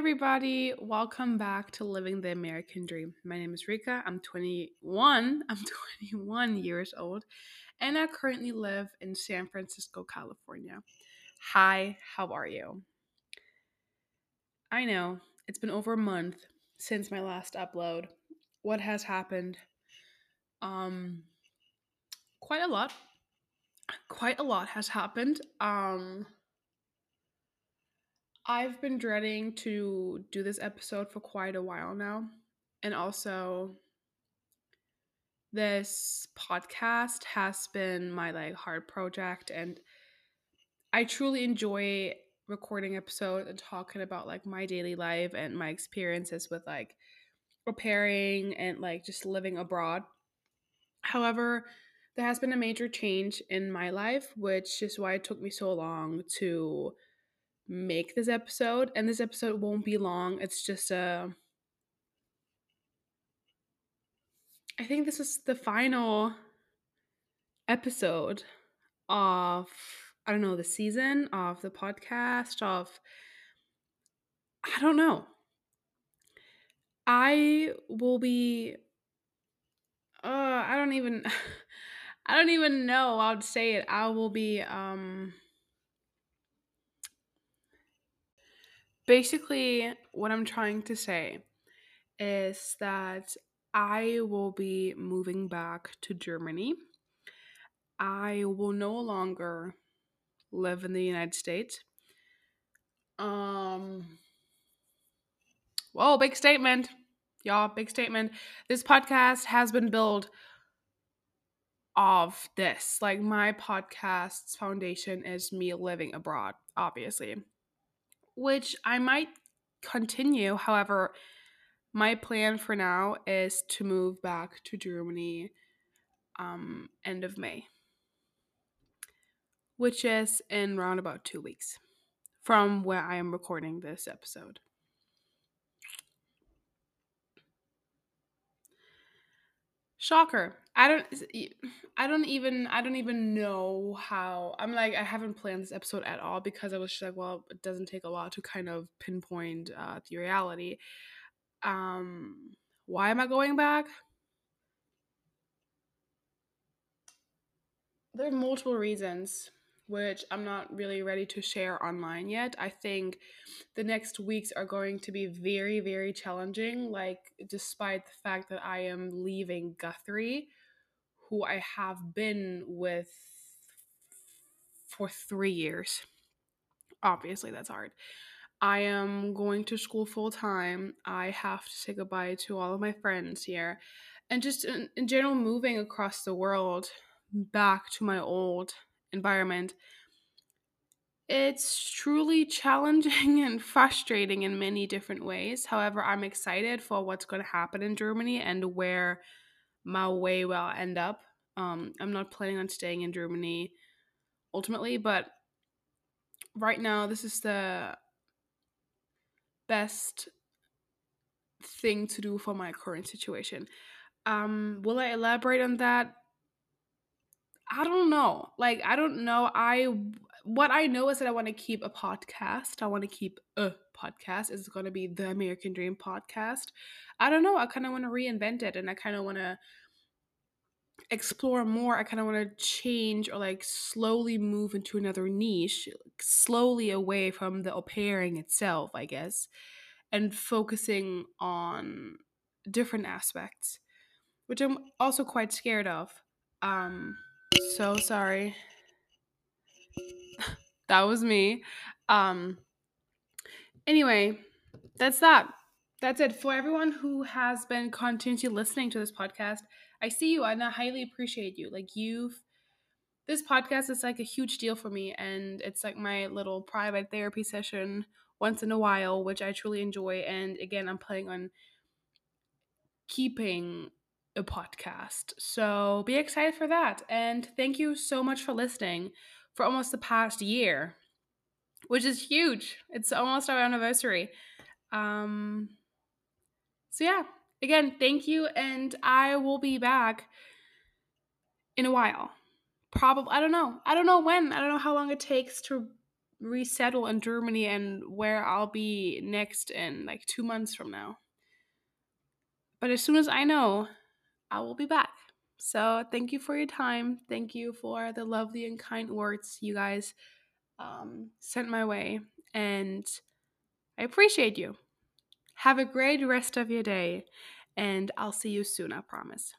everybody. Welcome back to Living the American Dream. My name is Rika. I'm 21. I'm 21 years old, and I currently live in San Francisco, California. Hi, how are you? I know it's been over a month since my last upload. What has happened? Um quite a lot. Quite a lot has happened. Um I've been dreading to do this episode for quite a while now. And also, this podcast has been my like hard project and I truly enjoy recording episodes and talking about like my daily life and my experiences with like preparing and like just living abroad. However, there has been a major change in my life, which is why it took me so long to make this episode. And this episode won't be long. It's just a. I think this is the final episode of I don't know the season of the podcast of I don't know. I will be uh I don't even I don't even know to say it. I will be um basically what I'm trying to say is that I will be moving back to Germany. I will no longer live in the United States. Um Whoa, big statement. Y'all, big statement. This podcast has been built of this. Like my podcast's foundation is me living abroad, obviously. Which I might continue. However, my plan for now is to move back to Germany um end of May. Which is in around about two weeks from where I am recording this episode. Shocker. I don't I don't even I don't even know how I'm like I haven't planned this episode at all because I was just like, well, it doesn't take a lot to kind of pinpoint uh the reality. Um why am I going back? There are multiple reasons which I'm not really ready to share online yet. I think the next weeks are going to be very, very challenging. Like, despite the fact that I am leaving Guthrie, who I have been with for three years. Obviously, that's hard. I am going to school full time. I have to say goodbye to all of my friends here. And just in, in general, moving across the world back to my old environment, it's truly challenging and frustrating in many different ways. However, I'm excited for what's going to happen in Germany and where my way will end up. Um, I'm not planning on staying in Germany ultimately, but right now, this is the best thing to do for my current situation. Um, will I elaborate on that? I don't know. Like I don't know. I what I know is that I want to keep a podcast. I want to keep a podcast. It's going to be the American Dream podcast. I don't know. I kind of want to reinvent it and I kind of want to explore more. I kind of want to change or like slowly move into another niche, slowly away from the au pairing itself, I guess, and focusing on different aspects, which I'm also quite scared of. Um, so sorry. That was me. Um anyway, that's that. That's it. For everyone who has been continuously listening to this podcast, I see you and I highly appreciate you. Like you've this podcast is like a huge deal for me and it's like my little private therapy session once in a while, which I truly enjoy. And again, I'm planning on keeping a podcast. So be excited for that. And thank you so much for listening for almost the past year, which is huge. It's almost our anniversary. Um, so, yeah, again, thank you. And I will be back in a while. Probably, I don't know. I don't know when. I don't know how long it takes to resettle in Germany and where I'll be next in like two months from now. But as soon as I know, I will be back. So thank you for your time. Thank you for the lovely and kind words you guys um, sent my way. And I appreciate you. Have a great rest of your day, and I'll see you soon, I promise.